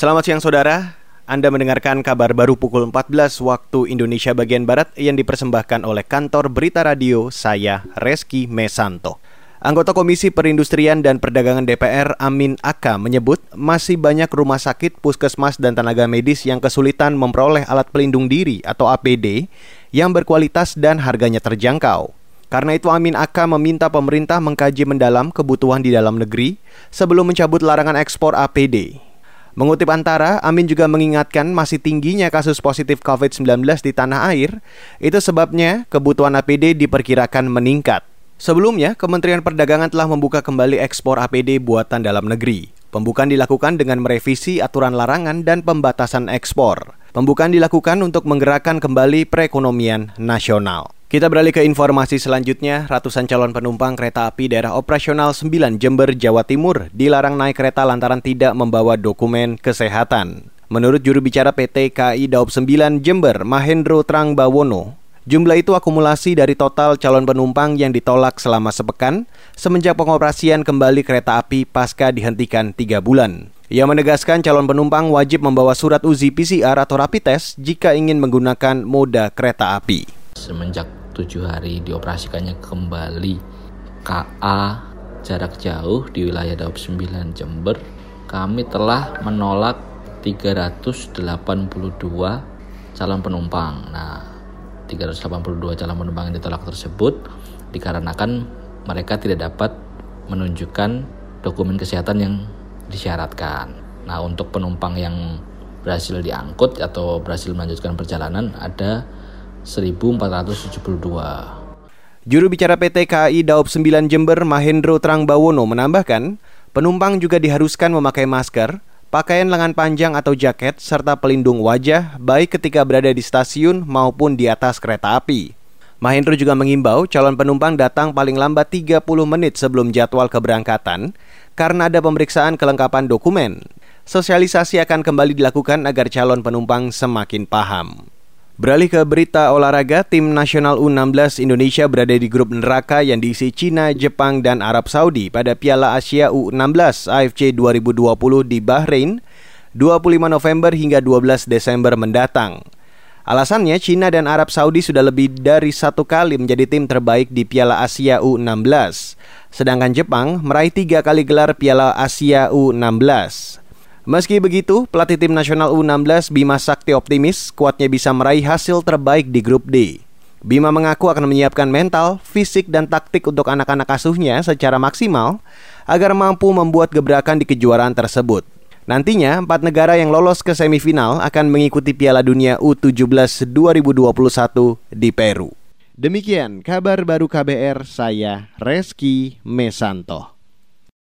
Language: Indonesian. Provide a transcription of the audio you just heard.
Selamat siang saudara, Anda mendengarkan kabar baru pukul 14 waktu Indonesia bagian Barat yang dipersembahkan oleh kantor Berita Radio saya, Reski Mesanto. Anggota Komisi Perindustrian dan Perdagangan DPR Amin Aka menyebut masih banyak rumah sakit, puskesmas, dan tenaga medis yang kesulitan memperoleh alat pelindung diri atau APD yang berkualitas dan harganya terjangkau. Karena itu Amin Aka meminta pemerintah mengkaji mendalam kebutuhan di dalam negeri sebelum mencabut larangan ekspor APD. Mengutip Antara, Amin juga mengingatkan masih tingginya kasus positif COVID-19 di tanah air. Itu sebabnya kebutuhan APD diperkirakan meningkat. Sebelumnya, Kementerian Perdagangan telah membuka kembali ekspor APD buatan dalam negeri. Pembukaan dilakukan dengan merevisi aturan larangan dan pembatasan ekspor. Pembukaan dilakukan untuk menggerakkan kembali perekonomian nasional. Kita beralih ke informasi selanjutnya, ratusan calon penumpang kereta api daerah operasional 9 Jember, Jawa Timur dilarang naik kereta lantaran tidak membawa dokumen kesehatan. Menurut juru bicara PT KAI Daop 9 Jember, Mahendro Trang Bawono, jumlah itu akumulasi dari total calon penumpang yang ditolak selama sepekan semenjak pengoperasian kembali kereta api pasca dihentikan tiga bulan. Ia menegaskan calon penumpang wajib membawa surat uji PCR atau rapid test jika ingin menggunakan moda kereta api. Semenjak tujuh hari dioperasikannya kembali. KA jarak jauh di wilayah Daop 9 Jember. Kami telah menolak 382 calon penumpang. Nah 382 calon penumpang yang ditolak tersebut dikarenakan mereka tidak dapat menunjukkan dokumen kesehatan yang disyaratkan. Nah untuk penumpang yang berhasil diangkut atau berhasil melanjutkan perjalanan ada 1472. Juru bicara PT KAI Daop 9 Jember Mahendro Trangbawono menambahkan, penumpang juga diharuskan memakai masker, pakaian lengan panjang atau jaket, serta pelindung wajah baik ketika berada di stasiun maupun di atas kereta api. Mahendro juga mengimbau calon penumpang datang paling lambat 30 menit sebelum jadwal keberangkatan karena ada pemeriksaan kelengkapan dokumen. Sosialisasi akan kembali dilakukan agar calon penumpang semakin paham. Beralih ke berita olahraga, tim nasional U16 Indonesia berada di grup neraka yang diisi Cina, Jepang, dan Arab Saudi pada Piala Asia U16 AFC 2020 di Bahrain 25 November hingga 12 Desember mendatang. Alasannya, Cina dan Arab Saudi sudah lebih dari satu kali menjadi tim terbaik di Piala Asia U16. Sedangkan Jepang meraih tiga kali gelar Piala Asia U16. Meski begitu, pelatih tim nasional U16 Bima Sakti optimis kuatnya bisa meraih hasil terbaik di grup D. Bima mengaku akan menyiapkan mental, fisik, dan taktik untuk anak-anak asuhnya secara maksimal agar mampu membuat gebrakan di kejuaraan tersebut. Nantinya, empat negara yang lolos ke semifinal akan mengikuti Piala Dunia U17 2021 di Peru. Demikian kabar baru KBR, saya Reski Mesanto.